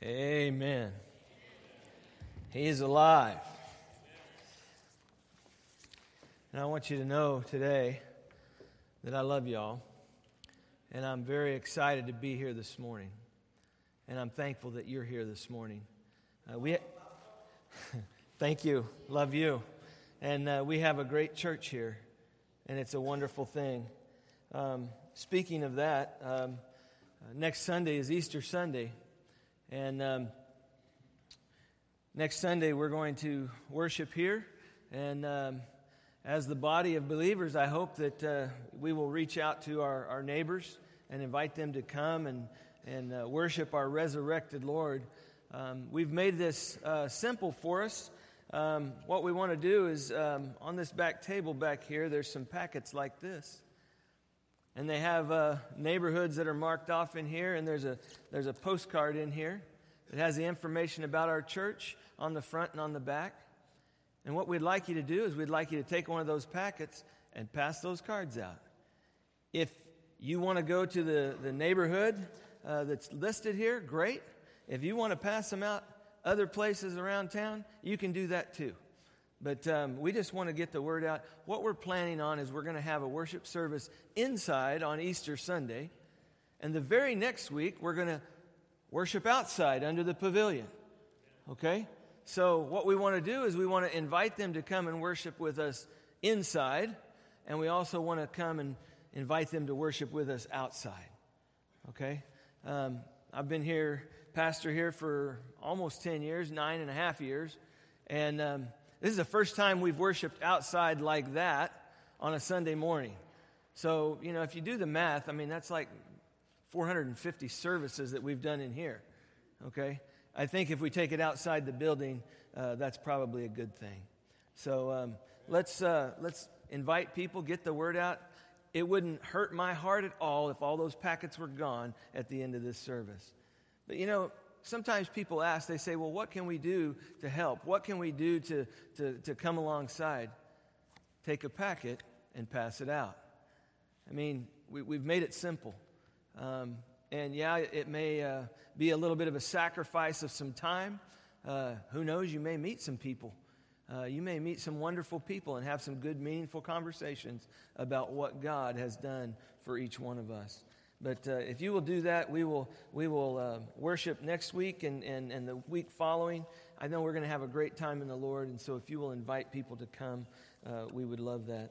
Amen. He is alive. And I want you to know today that I love y'all. And I'm very excited to be here this morning. And I'm thankful that you're here this morning. Uh, we, thank you. Love you. And uh, we have a great church here. And it's a wonderful thing. Um, speaking of that, um, uh, next Sunday is Easter Sunday. And um, next Sunday, we're going to worship here. And um, as the body of believers, I hope that uh, we will reach out to our, our neighbors and invite them to come and, and uh, worship our resurrected Lord. Um, we've made this uh, simple for us. Um, what we want to do is um, on this back table back here, there's some packets like this. And they have uh, neighborhoods that are marked off in here, and there's a, there's a postcard in here that has the information about our church on the front and on the back. And what we'd like you to do is we'd like you to take one of those packets and pass those cards out. If you want to go to the, the neighborhood uh, that's listed here, great. If you want to pass them out other places around town, you can do that too. But um, we just want to get the word out. What we're planning on is we're going to have a worship service inside on Easter Sunday. And the very next week, we're going to worship outside under the pavilion. Okay? So, what we want to do is we want to invite them to come and worship with us inside. And we also want to come and invite them to worship with us outside. Okay? Um, I've been here, pastor here, for almost 10 years, nine and a half years. And um, this is the first time we've worshiped outside like that on a Sunday morning. So, you know, if you do the math, I mean, that's like 450 services that we've done in here. Okay? I think if we take it outside the building, uh, that's probably a good thing. So um, let's, uh, let's invite people, get the word out. It wouldn't hurt my heart at all if all those packets were gone at the end of this service. But you know, sometimes people ask, they say, well, what can we do to help? What can we do to, to, to come alongside? Take a packet and pass it out. I mean, we, we've made it simple. Um, and yeah, it may uh, be a little bit of a sacrifice of some time. Uh, who knows? You may meet some people. Uh, you may meet some wonderful people and have some good, meaningful conversations about what God has done for each one of us. But uh, if you will do that, we will, we will uh, worship next week and, and, and the week following. I know we're going to have a great time in the Lord, and so if you will invite people to come, uh, we would love that.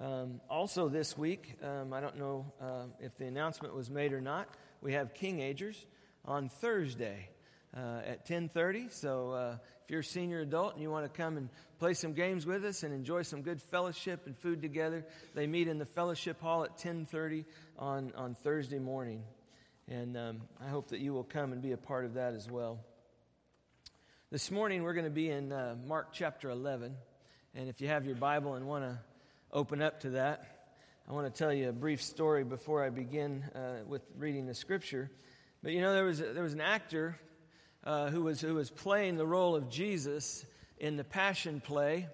Um, also, this week, um, I don't know uh, if the announcement was made or not, we have Keenagers on Thursday uh, at 10:30. So uh, if you're a senior adult and you want to come and play some games with us and enjoy some good fellowship and food together, they meet in the fellowship hall at 10:30 on on Thursday morning. And um, I hope that you will come and be a part of that as well. This morning we're going to be in uh, Mark chapter 11, and if you have your Bible and want to open up to that, I want to tell you a brief story before I begin uh, with reading the scripture. But you know, there was, a, there was an actor uh, who, was, who was playing the role of Jesus in the Passion play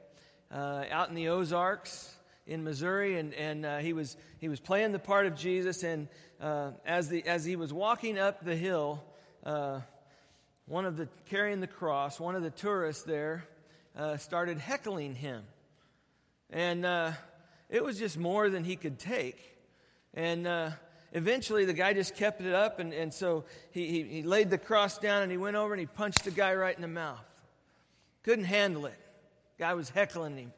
uh, out in the Ozarks in Missouri, and, and uh, he, was, he was playing the part of Jesus. And uh, as, the, as he was walking up the hill, uh, one of the carrying the cross, one of the tourists there, uh, started heckling him, and it was just more than he could take. And eventually the guy just kept it up, and, and so he, he, he laid the cross down and he went over and he punched the guy right in the mouth. Couldn't handle it. Guy was heckling him.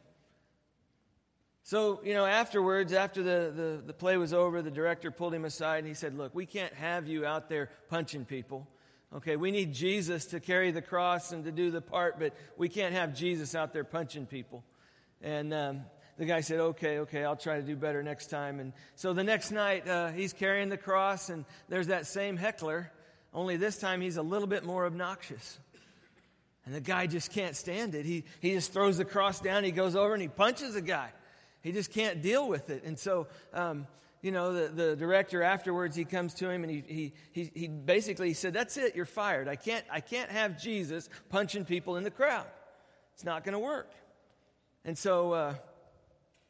So, you know, afterwards, after the, the, the play was over, the director pulled him aside and he said, Look, we can't have you out there punching people. Okay, we need Jesus to carry the cross and to do the part, but we can't have Jesus out there punching people. And um, the guy said, Okay, okay, I'll try to do better next time. And so the next night, uh, he's carrying the cross, and there's that same heckler, only this time he's a little bit more obnoxious. And the guy just can't stand it. He, he just throws the cross down, he goes over and he punches the guy. He just can't deal with it. And so, um, you know, the, the director afterwards, he comes to him and he, he, he, he basically said, That's it, you're fired. I can't, I can't have Jesus punching people in the crowd. It's not going to work. And so, uh,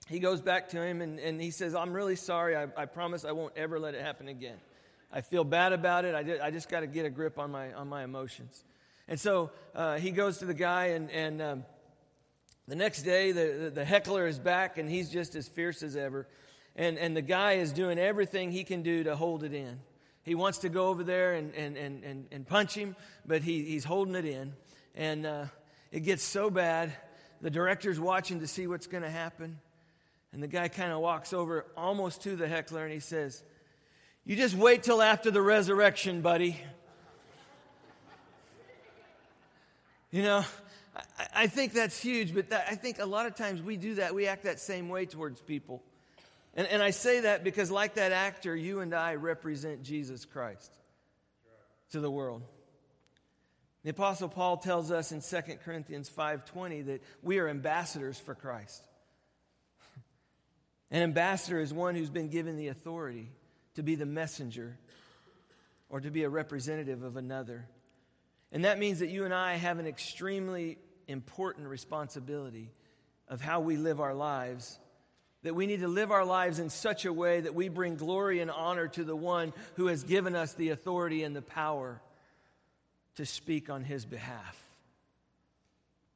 he goes back to him and, and he says, I'm really sorry. I, I promise I won't ever let it happen again. I feel bad about it. I, did, I just got to get a grip on my, on my emotions. And so uh, he goes to the guy, and, and um, the next day, the, the heckler is back, and he's just as fierce as ever. And, and the guy is doing everything he can do to hold it in. He wants to go over there and, and, and, and, and punch him, but he, he's holding it in. And uh, it gets so bad, the director's watching to see what's going to happen. And the guy kind of walks over almost to the heckler and he says, You just wait till after the resurrection, buddy. You know, I, I think that's huge, but that, I think a lot of times we do that. We act that same way towards people. And, and I say that because, like that actor, you and I represent Jesus Christ to the world. The apostle Paul tells us in 2 Corinthians 5:20 that we are ambassadors for Christ. An ambassador is one who's been given the authority to be the messenger or to be a representative of another. And that means that you and I have an extremely important responsibility of how we live our lives. That we need to live our lives in such a way that we bring glory and honor to the one who has given us the authority and the power to speak on his behalf.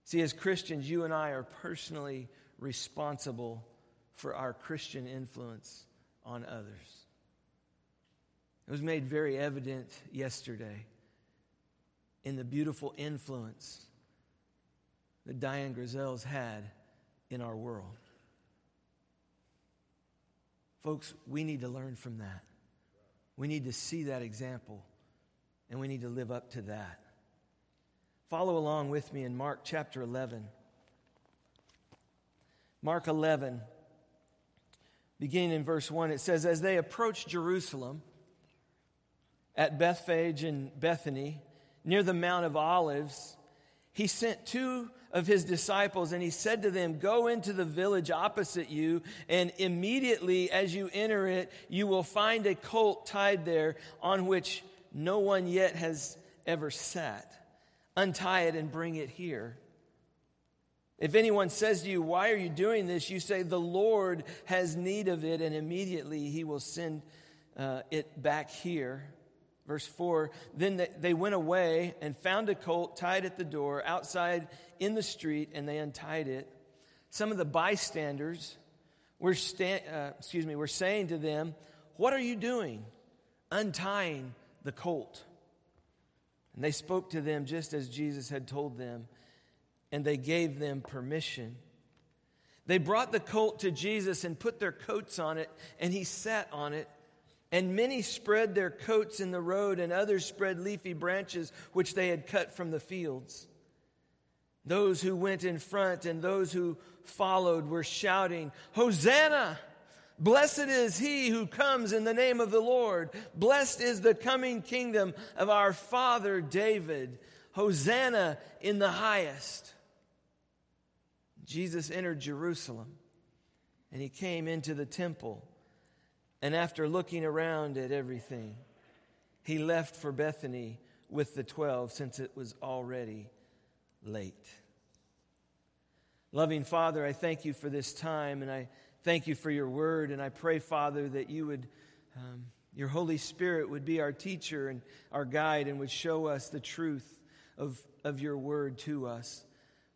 See, as Christians, you and I are personally responsible for our Christian influence on others. It was made very evident yesterday in the beautiful influence that Diane Grisell's had in our world. Folks, we need to learn from that. We need to see that example and we need to live up to that. Follow along with me in Mark chapter 11. Mark 11, beginning in verse 1, it says, As they approached Jerusalem at Bethphage and Bethany, near the Mount of Olives, he sent two of his disciples and he said to them, Go into the village opposite you, and immediately as you enter it, you will find a colt tied there on which no one yet has ever sat. Untie it and bring it here. If anyone says to you, Why are you doing this? you say, The Lord has need of it, and immediately he will send uh, it back here. Verse 4 Then they went away and found a colt tied at the door outside in the street, and they untied it. Some of the bystanders were, sta- uh, excuse me, were saying to them, What are you doing? Untying the colt. And they spoke to them just as Jesus had told them, and they gave them permission. They brought the colt to Jesus and put their coats on it, and he sat on it. And many spread their coats in the road, and others spread leafy branches which they had cut from the fields. Those who went in front and those who followed were shouting, Hosanna! Blessed is he who comes in the name of the Lord. Blessed is the coming kingdom of our father David. Hosanna in the highest. Jesus entered Jerusalem and he came into the temple. And after looking around at everything, he left for Bethany with the twelve since it was already late. Loving Father, I thank you for this time and I thank you for your word. And I pray, Father, that you would, um, your Holy Spirit would be our teacher and our guide and would show us the truth of, of your word to us.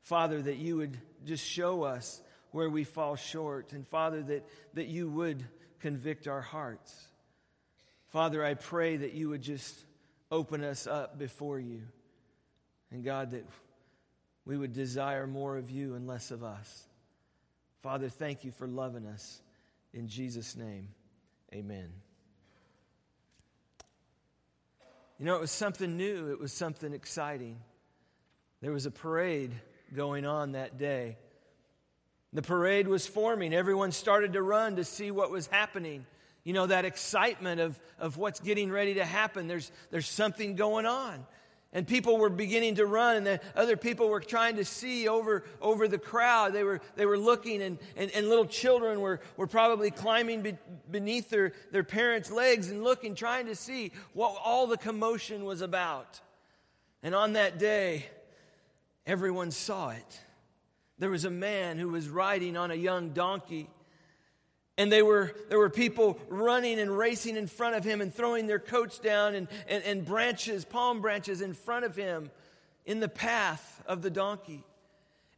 Father, that you would just show us where we fall short. And Father, that, that you would convict our hearts. Father, I pray that you would just open us up before you. And God, that we would desire more of you and less of us. Father, thank you for loving us. In Jesus' name, amen. You know, it was something new, it was something exciting. There was a parade going on that day. The parade was forming. Everyone started to run to see what was happening. You know, that excitement of, of what's getting ready to happen. There's, there's something going on. And people were beginning to run, and then other people were trying to see over, over the crowd. They were, they were looking, and, and, and little children were, were probably climbing be, beneath their, their parents' legs and looking, trying to see what all the commotion was about. And on that day, everyone saw it. There was a man who was riding on a young donkey, And they were, there were people running and racing in front of him and throwing their coats down and, and, and branches, palm branches in front of him in the path of the donkey.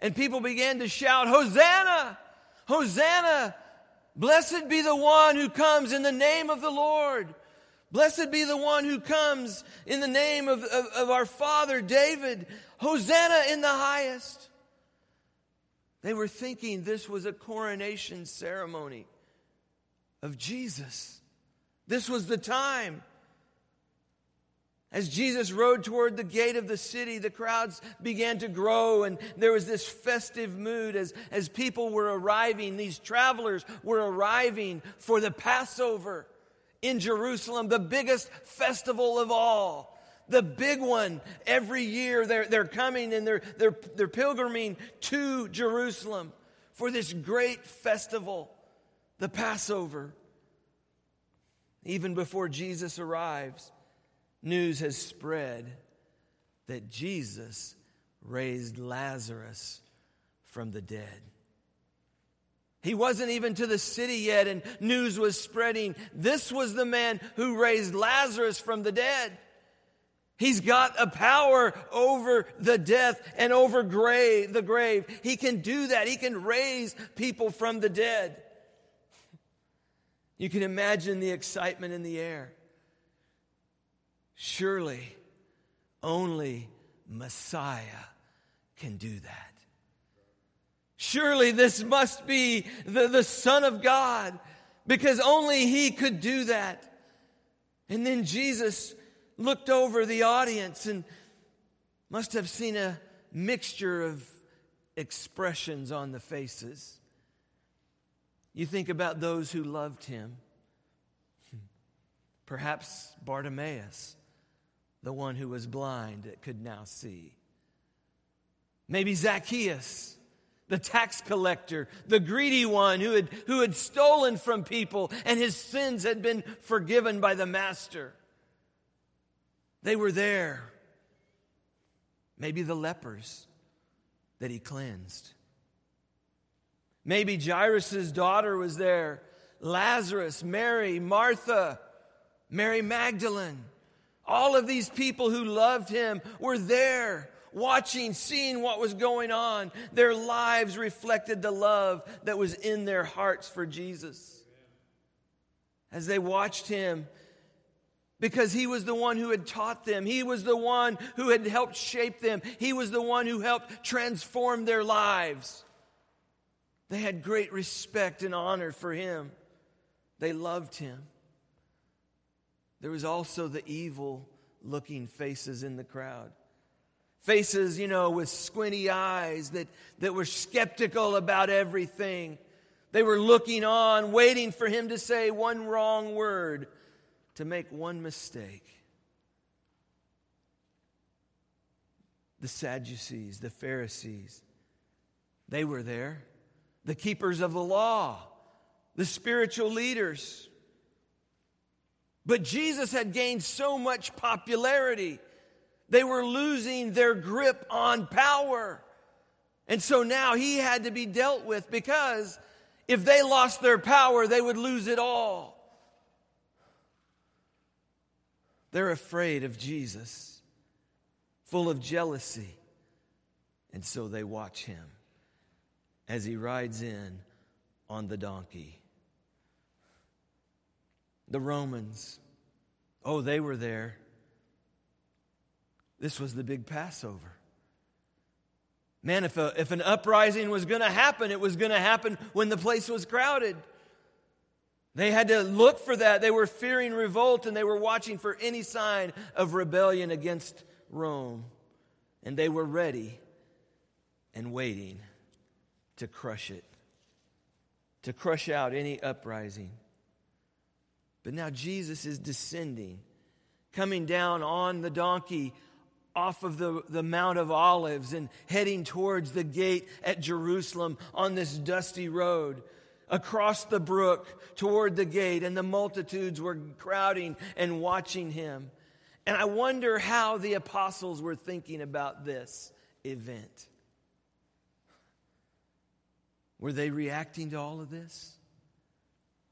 And people began to shout, Hosanna! Hosanna! Blessed be the one who comes in the name of the Lord. Blessed be the one who comes in the name of, of, of, our father David. Hosanna in the highest. They were thinking this was a coronation ceremony of Jesus. This was the time. As Jesus rode toward the gate of the city, the crowds began to grow, and there was this festive mood as, as people were arriving. These travelers were arriving for the Passover in Jerusalem, the biggest festival of all. The big one every year. They're, they're coming and they're, they're, they're pilgriming to Jerusalem for this great festival, the Passover. Even before Jesus arrives, news has spread that Jesus raised Lazarus from the dead. He wasn't even to the city yet, and news was spreading. This was the man who raised Lazarus from the dead. He's got a power over the death and over grave, the grave. He can do that. He can raise people from the dead. You can imagine the excitement in the air. Surely only Messiah can do that. Surely this must be the, the Son of God because only He could do that. And then Jesus looked over the audience and must have seen a mixture of expressions on the faces. You think about those who loved Him. Perhaps Bartimaeus the one who was blind that could now see. Maybe Zacchaeus, the tax collector, the greedy one who had, who had stolen from people and his sins had been forgiven by the master. They were there. Maybe the lepers that he cleansed. Maybe Jairus' daughter was there. Lazarus, Mary, Martha, Mary Magdalene. All of these people who loved him were there watching, seeing what was going on. Their lives reflected the love that was in their hearts for Jesus. As they watched him, because he was the one who had taught them, he was the one who had helped shape them, he was the one who helped transform their lives. They had great respect and honor for him, they loved him. There was also the evil looking faces in the crowd. Faces, you know, with squinty eyes that, that were skeptical about everything. They were looking on, waiting for him to say one wrong word, to make one mistake. The Sadducees, the Pharisees, they were there. The keepers of the law, the spiritual leaders. But Jesus had gained so much popularity, they were losing their grip on power. And so now he had to be dealt with because if they lost their power, they would lose it all. They're afraid of Jesus, full of jealousy. And so they watch him as he rides in on the donkey. The Romans, oh, they were there. This was the big Passover. Man, if, a, if an uprising was going to happen, it was going to happen when the place was crowded. They had to look for that. They were fearing revolt and they were watching for any sign of rebellion against Rome. And they were ready and waiting to crush it, to crush out any uprising. But now Jesus is descending, coming down on the donkey off of the, the Mount of Olives and heading towards the gate at Jerusalem on this dusty road across the brook toward the gate, and the multitudes were crowding and watching him. And I wonder how the apostles were thinking about this event. Were they reacting to all of this?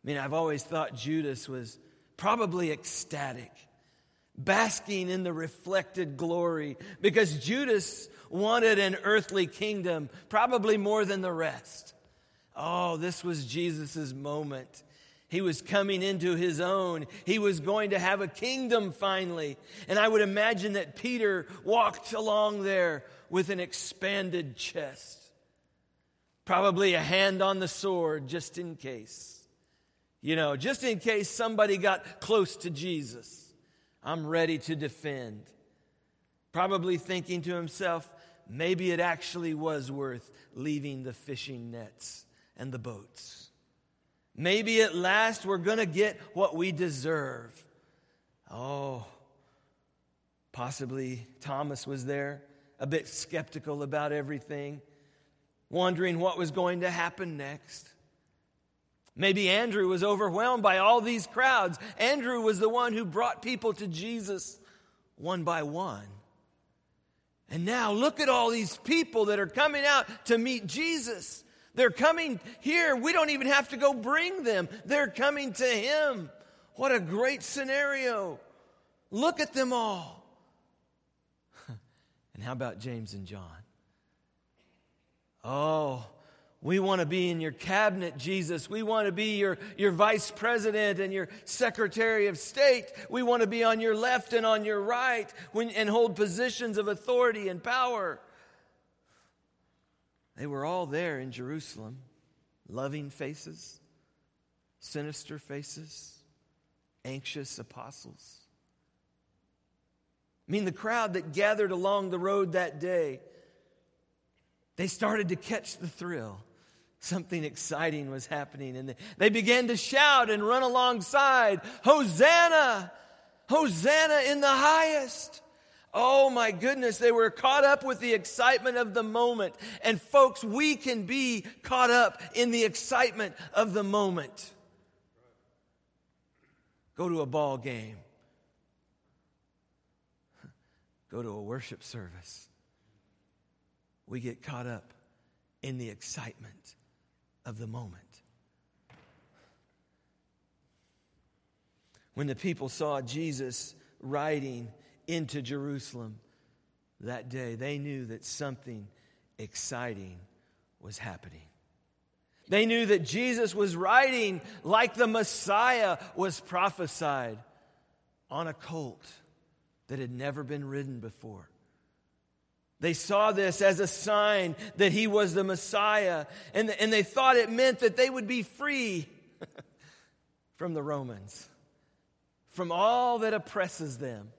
I mean, I've always thought Judas was probably ecstatic, basking in the reflected glory, because Judas wanted an earthly kingdom, probably more than the rest. Oh, this was Jesus' moment. He was coming into his own. He was going to have a kingdom finally. And I would imagine that Peter walked along there with an expanded chest, probably a hand on the sword just in case. You know, just in case somebody got close to Jesus, I'm ready to defend. Probably thinking to himself, maybe it actually was worth leaving the fishing nets and the boats. Maybe at last we're going to get what we deserve. Oh, possibly Thomas was there, a bit skeptical about everything, wondering what was going to happen next. Maybe Andrew was overwhelmed by all these crowds. Andrew was the one who brought people to Jesus one by one. And now look at all these people that are coming out to meet Jesus. They're coming here. We don't even have to go bring them. They're coming to Him. What a great scenario. Look at them all. and how about James and John? Oh, we want to be in your cabinet, Jesus. We want to be your, your vice president and your secretary of state. We want to be on your left and on your right when, and hold positions of authority and power. They were all there in Jerusalem, loving faces, sinister faces, anxious apostles. I mean, the crowd that gathered along the road that day, they started to catch the thrill. Something exciting was happening, and they began to shout and run alongside Hosanna! Hosanna in the highest! Oh my goodness, they were caught up with the excitement of the moment. And folks, we can be caught up in the excitement of the moment. Go to a ball game, go to a worship service. We get caught up in the excitement of the moment. When the people saw Jesus riding into Jerusalem that day, they knew that something exciting was happening. They knew that Jesus was riding like the Messiah was prophesied on a colt that had never been ridden before. They saw this as a sign that he was the Messiah, and, and they thought it meant that they would be free from the Romans, from all that oppresses them.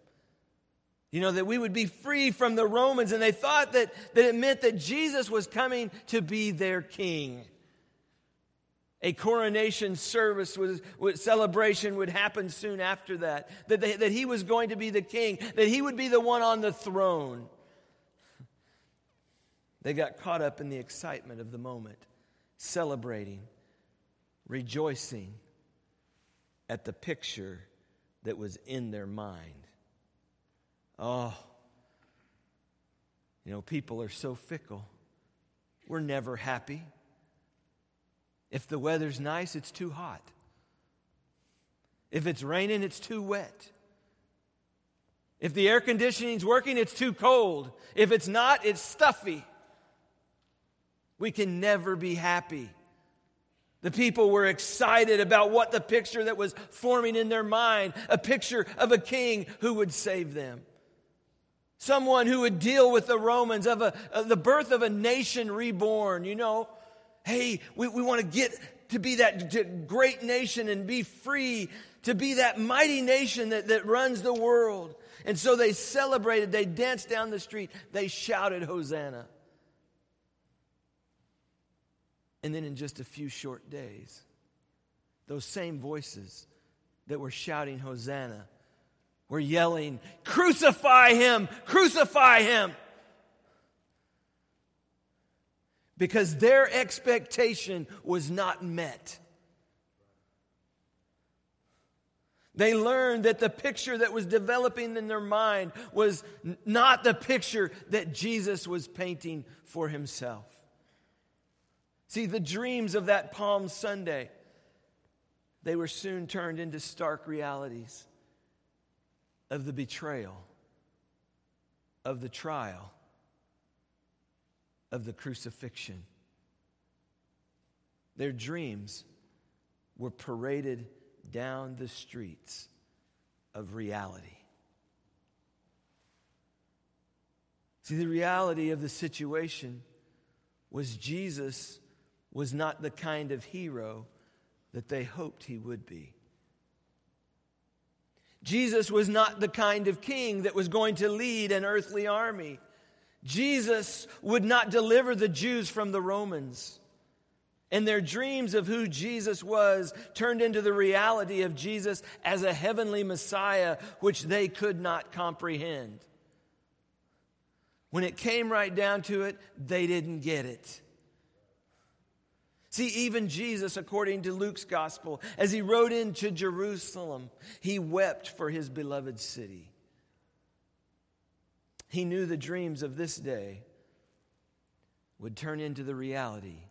You know, that we would be free from the Romans. And they thought that, that it meant that Jesus was coming to be their king. A coronation service was, was, celebration would happen soon after that. That, they, that he was going to be the king, that he would be the one on the throne. They got caught up in the excitement of the moment, celebrating, rejoicing at the picture that was in their mind. Oh, you know, people are so fickle. We're never happy. If the weather's nice, it's too hot. If it's raining, it's too wet. If the air conditioning's working, it's too cold. If it's not, it's stuffy. We can never be happy. The people were excited about what the picture that was forming in their mind a picture of a king who would save them someone who would deal with the Romans, of, a, of the birth of a nation reborn. You know, hey, we, we want to get to be that great nation and be free, to be that mighty nation that, that runs the world. And so they celebrated, they danced down the street, they shouted, Hosanna. And then in just a few short days, those same voices that were shouting, Hosanna, were yelling, Crucify him! Crucify him! Because their expectation was not met. They learned that the picture that was developing in their mind was not the picture that Jesus was painting for himself. See, the dreams of that Palm Sunday they were soon turned into stark realities of the betrayal, of the trial, of the crucifixion. Their dreams were paraded down the streets of reality. See, the reality of the situation was Jesus was not the kind of hero that they hoped he would be. Jesus was not the kind of king that was going to lead an earthly army. Jesus would not deliver the Jews from the Romans. And their dreams of who Jesus was turned into the reality of Jesus as a heavenly Messiah, which they could not comprehend. When it came right down to it, they didn't get it. See, even Jesus, according to Luke's gospel, as he rode into Jerusalem, he wept for his beloved city. He knew the dreams of this day would turn into the reality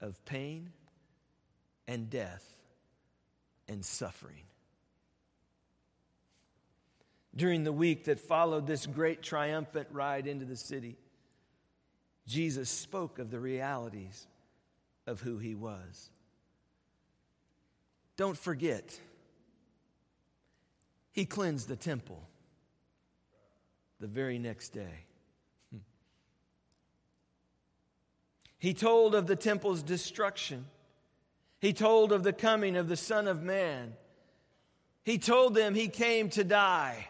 of pain and death and suffering. During the week that followed this great triumphant ride into the city, Jesus spoke of the realities of who he was. Don't forget, he cleansed the temple the very next day. He told of the temple's destruction. He told of the coming of the Son of Man. He told them he came to die.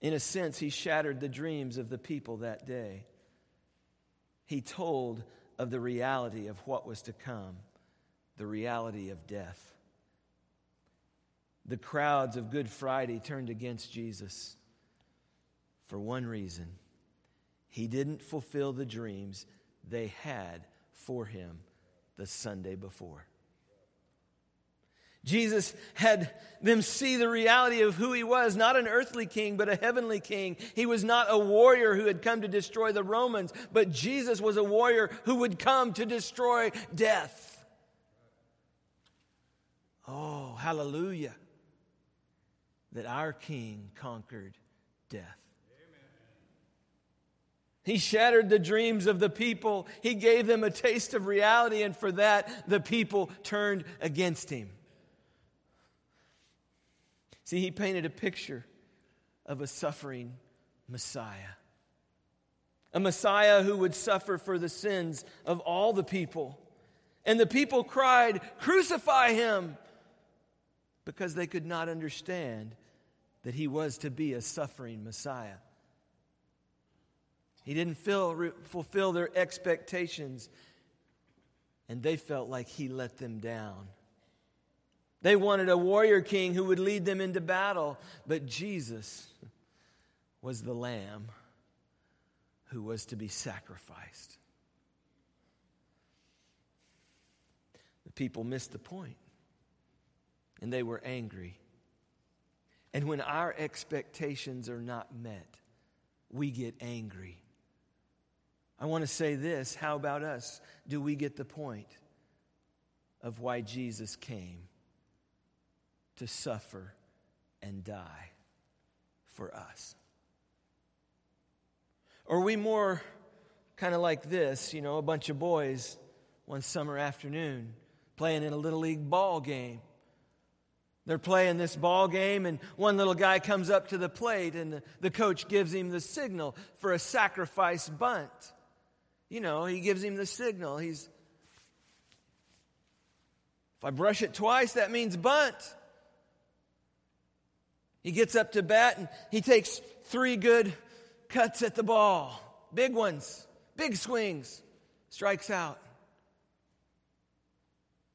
In a sense, he shattered the dreams of the people that day. He told of the reality of what was to come, the reality of death. The crowds of Good Friday turned against Jesus for one reason he didn't fulfill the dreams they had for him the Sunday before. Jesus had them see the reality of who he was, not an earthly king, but a heavenly king. He was not a warrior who had come to destroy the Romans, but Jesus was a warrior who would come to destroy death. Oh, hallelujah. That our king conquered death. He shattered the dreams of the people. He gave them a taste of reality, and for that, the people turned against him. See, he painted a picture of a suffering Messiah. A Messiah who would suffer for the sins of all the people. And the people cried, Crucify him! Because they could not understand that he was to be a suffering Messiah. He didn't fill, fulfill their expectations, and they felt like he let them down. They wanted a warrior king who would lead them into battle, but Jesus was the lamb who was to be sacrificed. The people missed the point, and they were angry. And when our expectations are not met, we get angry. I want to say this how about us? Do we get the point of why Jesus came? To suffer and die for us? Or are we more kind of like this, you know, a bunch of boys one summer afternoon playing in a little league ball game? They're playing this ball game, and one little guy comes up to the plate, and the, the coach gives him the signal for a sacrifice bunt. You know, he gives him the signal. He's, if I brush it twice, that means bunt. He gets up to bat and he takes three good cuts at the ball. Big ones, big swings. Strikes out.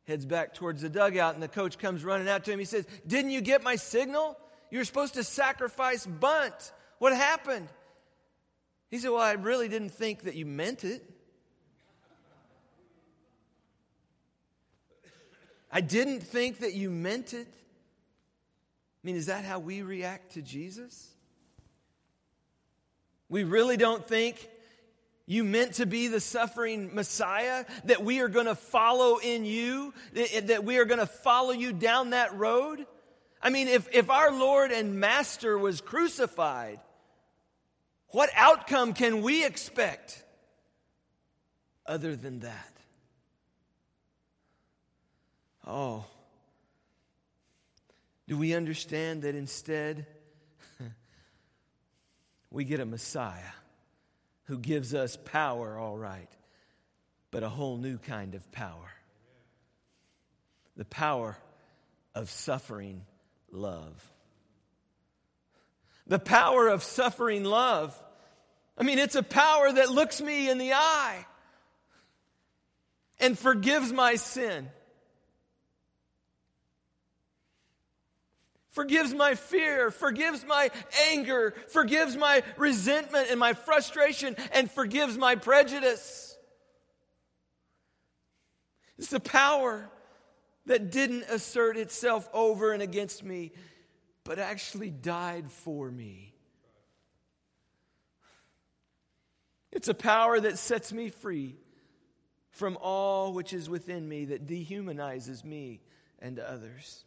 Heads back towards the dugout, and the coach comes running out to him. He says, Didn't you get my signal? You were supposed to sacrifice bunt. What happened? He said, Well, I really didn't think that you meant it. I didn't think that you meant it. I mean, is that how we react to Jesus? We really don't think You meant to be the suffering Messiah, that we are going to follow in you, that we are going to follow you down that road? I mean, if, if our Lord and Master was crucified, what outcome can we expect other than that? Oh, do we understand that instead we get a Messiah who gives us power, all right, but a whole new kind of power? The power of suffering love. The power of suffering love. I mean, it's a power that looks me in the eye and forgives my sin. Forgives my fear, forgives my anger, forgives my resentment and my frustration, and forgives my prejudice. It's the power that didn't assert itself over and against me, but actually died for me. It's a power that sets me free from all which is within me that dehumanizes me and others.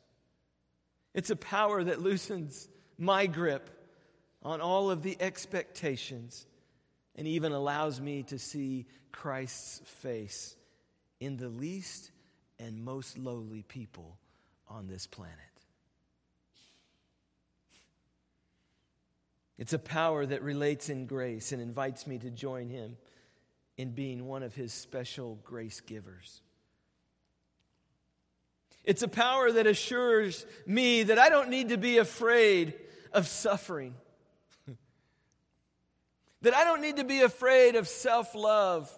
It's a power that loosens my grip on all of the expectations and even allows me to see Christ's face in the least and most lowly people on this planet. It's a power that relates in grace and invites me to join him in being one of his special grace givers. It's a power that assures me that I don't need to be afraid of suffering, that I don't need to be afraid of self love.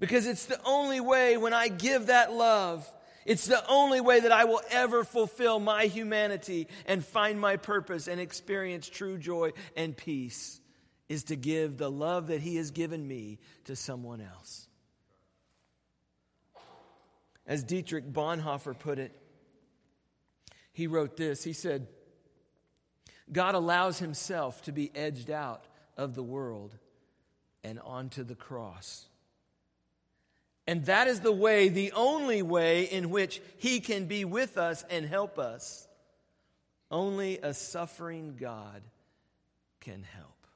Because it's the only way when I give that love, it's the only way that I will ever fulfill my humanity and find my purpose and experience true joy and peace is to give the love that He has given me to someone else. As Dietrich Bonhoeffer put it, he wrote this He said, God allows Himself to be edged out of the world and onto the cross. And that is the way, the only way in which He can be with us and help us. Only a suffering God can help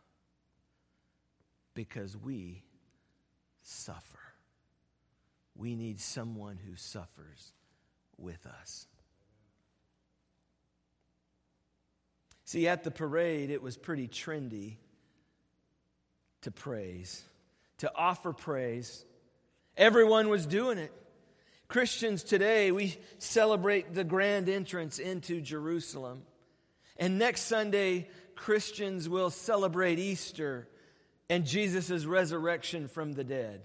because we suffer. We need someone who suffers with us. See, at the parade, it was pretty trendy to praise, to offer praise. Everyone was doing it. Christians today, we celebrate the grand entrance into Jerusalem. And next Sunday, Christians will celebrate Easter and Jesus' resurrection from the dead.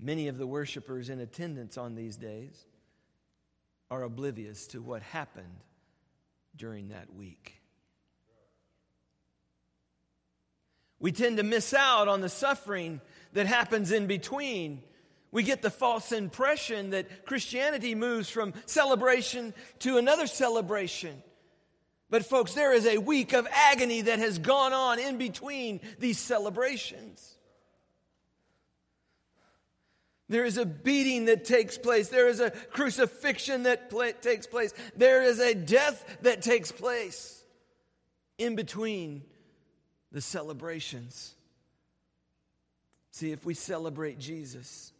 Many of the worshipers in attendance on these days are oblivious to what happened during that week. We tend to miss out on the suffering that happens in between. We get the false impression that Christianity moves from celebration to another celebration. But, folks, there is a week of agony that has gone on in between these celebrations. There is a beating that takes place. There is a crucifixion that pl- takes place. There is a death that takes place in between the celebrations. See, if we celebrate Jesus,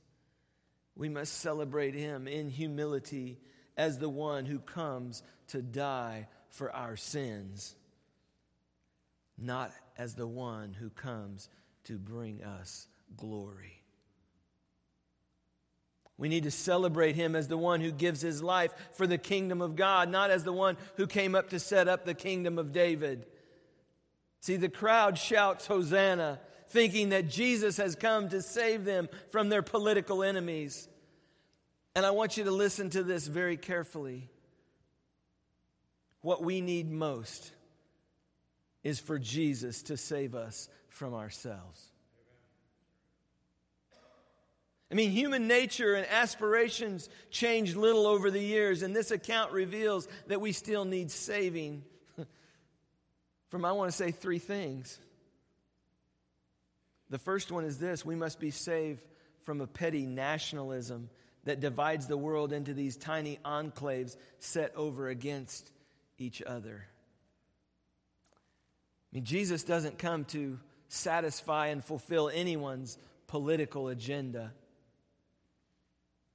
we must celebrate him in humility as the one who comes to die for our sins, not as the one who comes to bring us glory. We need to celebrate him as the one who gives his life for the kingdom of God, not as the one who came up to set up the kingdom of David. See, the crowd shouts, Hosanna, thinking that Jesus has come to save them from their political enemies. And I want you to listen to this very carefully. What we need most is for Jesus to save us from ourselves. I mean, human nature and aspirations change little over the years, and this account reveals that we still need saving from, I want to say three things. The first one is this we must be saved from a petty nationalism that divides the world into these tiny enclaves set over against each other. I mean, Jesus doesn't come to satisfy and fulfill anyone's political agenda.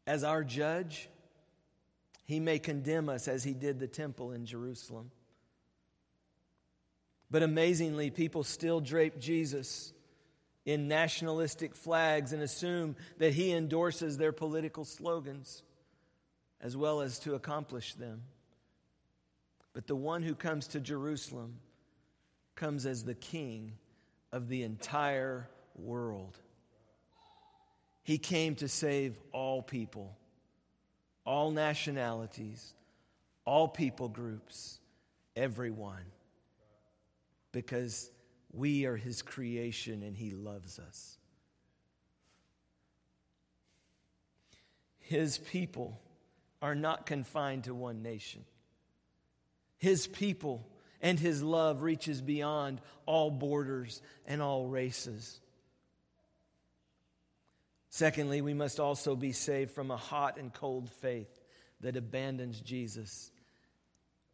As our judge, he may condemn us as he did the temple in Jerusalem. But amazingly, people still drape Jesus in nationalistic flags and assume that he endorses their political slogans as well as to accomplish them. But the one who comes to Jerusalem comes as the king of the entire world. He came to save all people, all nationalities, all people groups, everyone, because we are his creation and he loves us. His people are not confined to one nation. His people and his love reaches beyond all borders and all races. Secondly, we must also be saved from a hot and cold faith that abandons Jesus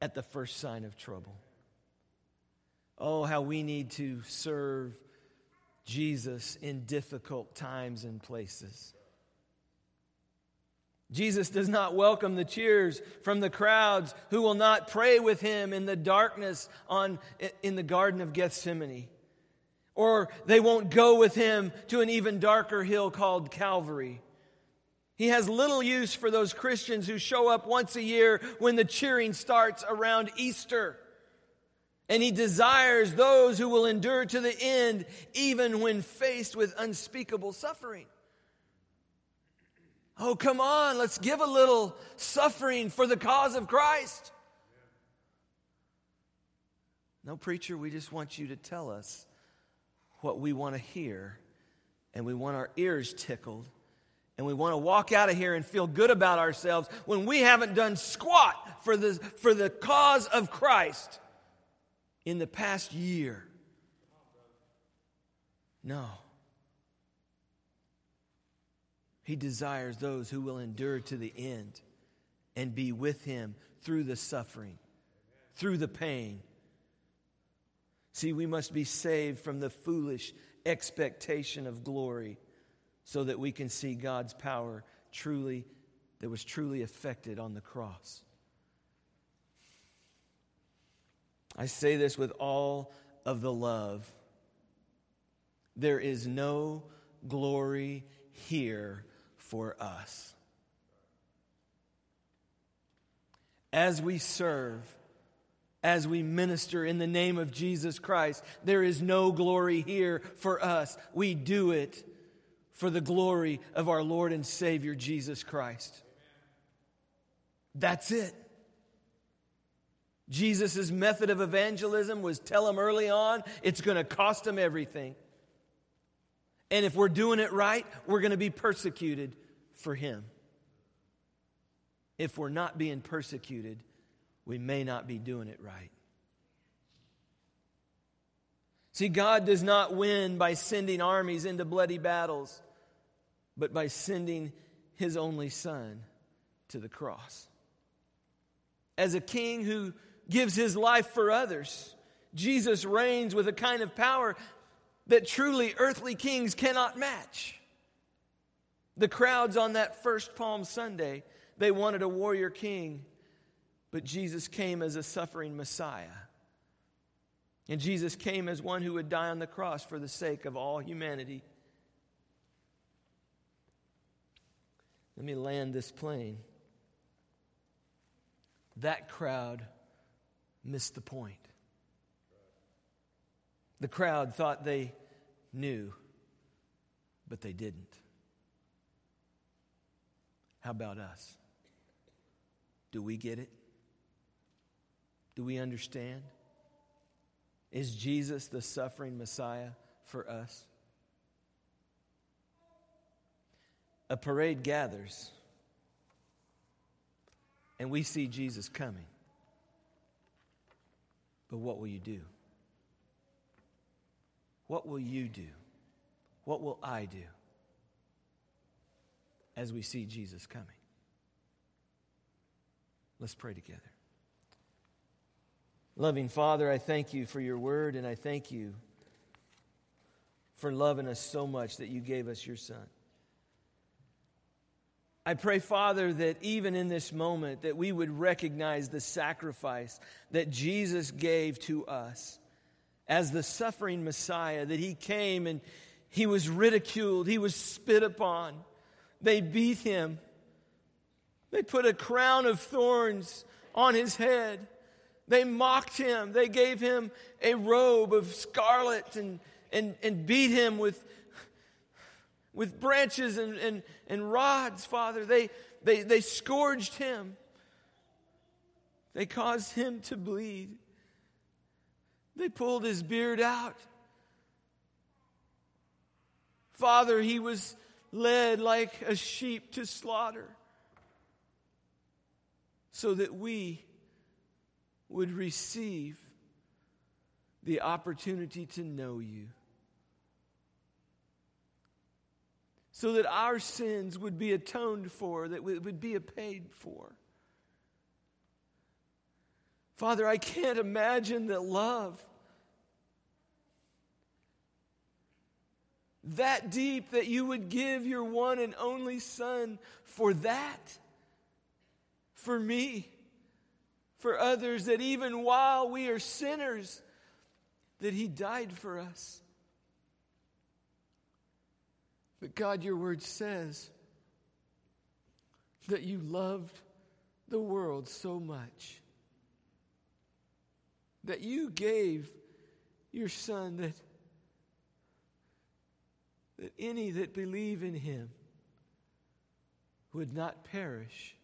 at the first sign of trouble. Oh, how we need to serve Jesus in difficult times and places. Jesus does not welcome the cheers from the crowds who will not pray with him in the darkness on, in the Garden of Gethsemane. Or they won't go with him to an even darker hill called Calvary. He has little use for those Christians who show up once a year when the cheering starts around Easter and he desires those who will endure to the end, even when faced with unspeakable suffering. Oh, come on, let's give a little suffering for the cause of Christ. No, preacher, we just want you to tell us what we want to hear, and we want our ears tickled, and we want to walk out of here and feel good about ourselves when we haven't done squat for the, for the cause of Christ in the past year. No. He desires those who will endure to the end and be with him through the suffering, through the pain. See, we must be saved from the foolish expectation of glory so that we can see God's power truly that was truly effected on the cross. I say this with all of the love. There is no glory here for us. As we serve, as we minister in the name of Jesus Christ, there is no glory here for us. We do it for the glory of our Lord and Savior Jesus Christ. That's it. Jesus' method of evangelism was tell them early on it's going to cost them everything. And if we're doing it right, we're going to be persecuted for Him. If we're not being persecuted, we may not be doing it right. See, God does not win by sending armies into bloody battles, but by sending His only Son to the cross. As a king who gives his life for others. Jesus reigns with a kind of power that truly earthly kings cannot match. The crowds on that first Palm Sunday, they wanted a warrior king, but Jesus came as a suffering Messiah. And Jesus came as one who would die on the cross for the sake of all humanity. Let me land this plane. That crowd missed the point. The crowd thought they knew, but they didn't. How about us? Do we get it? Do we understand? Is Jesus the suffering Messiah for us? A parade gathers, and we see Jesus coming. But what will you do? what will you do? What will I do as we see Jesus coming? Let's pray together. Loving Father, I thank you for your word, and I thank you for loving us so much that you gave us your Son. I pray, Father, that even in this moment that we would recognize the sacrifice that Jesus gave to us as the suffering Messiah, that he came and he was ridiculed, he was spit upon. They beat him. They put a crown of thorns on his head. They mocked him. They gave him a robe of scarlet and, and, and beat him with, with branches and, and, and rods, Father. They, they, they scourged him. They caused him to bleed. They pulled his beard out. Father, he was led like a sheep to slaughter so that we would receive the opportunity to know you. so that our sins would be atoned for, that it would be paid for. Father, I can't imagine that love that deep that you would give your one and only Son for that, for me, for others, that even while we are sinners, that He died for us. But God, your word says that you loved the world so much that you gave your son that that any that believe in him would not perish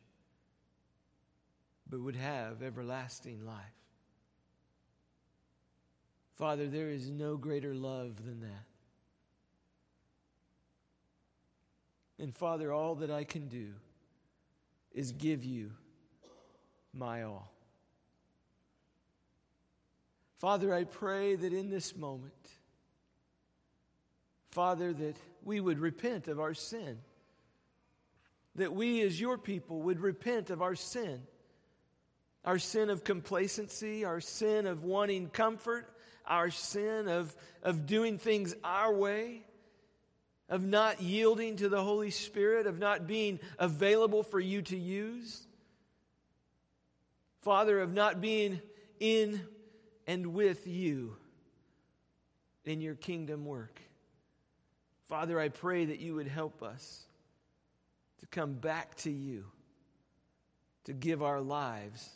but would have everlasting life. Father, there is no greater love than that. And Father, all that I can do is give you my all. Father, I pray that in this moment, Father, that we would repent of our sin. That we, as your people, would repent of our sin. Our sin of complacency, our sin of wanting comfort, our sin of, of doing things our way of not yielding to the Holy Spirit, of not being available for you to use. Father, of not being in and with you in your kingdom work. Father, I pray that you would help us to come back to you, to give our lives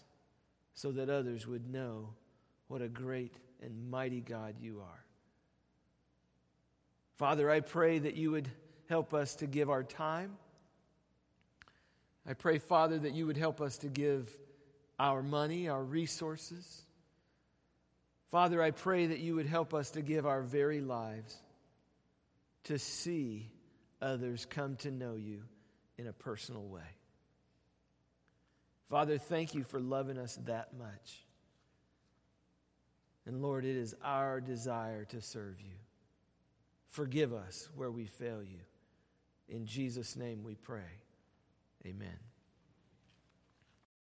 so that others would know what a great and mighty God you are. Father, I pray that you would help us to give our time. I pray, Father, that you would help us to give our money, our resources. Father, I pray that you would help us to give our very lives to see others come to know you in a personal way. Father, thank you for loving us that much. And Lord, it is our desire to serve you. Forgive us where we fail you. In Jesus' name we pray. Amen.